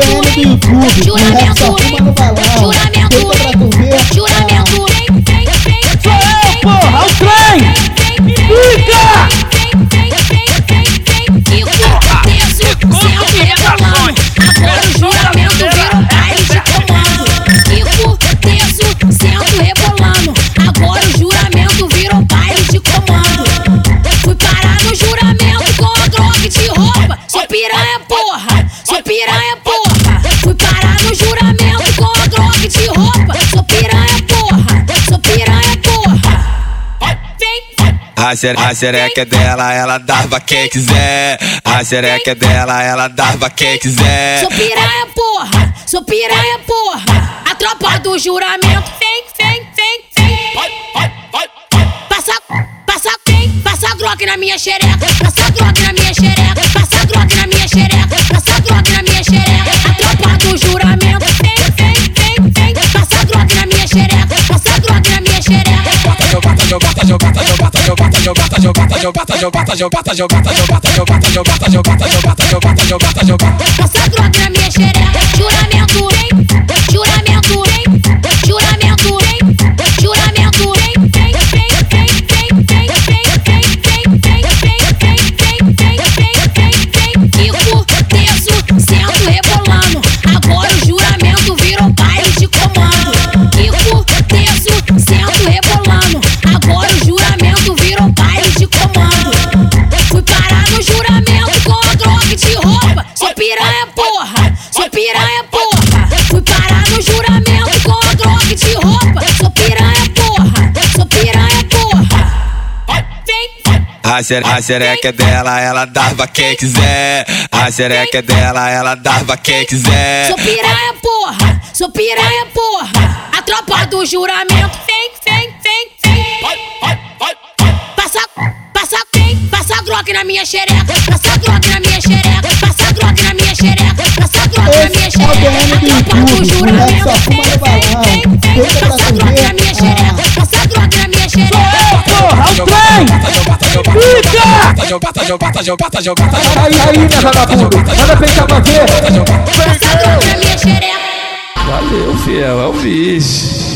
juramento, juramento, juramento, juramento, juramento, vem, vem, vem, Sou eu, porra, o trem! Fica! Agora o juramento virou baile de comando. Kiko, terço, sento rebolando. Porra. Sou piranha, porra. Fui parar no juramento com a Glock de roupa. Sou piranha, porra. Sou piranha, porra. Vem. A, xere, a xereca é dela, ela dava quem quiser. A xereca é dela, ela dava quem quiser. Sou piranha, porra. Sou piranha, porra. A tropa do juramento. Vem, vem, vem, vem. Passa, passa, vem. Passa Glock na minha xereca. Passa Glock na minha xereca. Passa Jogata, jogata, jogata, jogata, jogata, jogata, jogata, jogata, jogata, jogata. Passa Glock na minha xereca. Juramento, A, xere, a xereca é dela, ela dava quem quiser. A xereca é dela, ela dava quem quiser. Sou piranha, porra. Sou piranha, porra. A tropa do juramento. Vem, vem, vem, vem. Passa, passa, vem. Passa Glock na minha xereca. Passa Glock na minha xereca. Passa Glock na minha xereca. Passa Glock na minha xereca. A tropa do juramento. Vem, vem, vem. Pra Passa ver. na minha Aí, aí, né, vagabundo? Manda peitar pra ver. Minha. Valeu, fiel, é o bicho.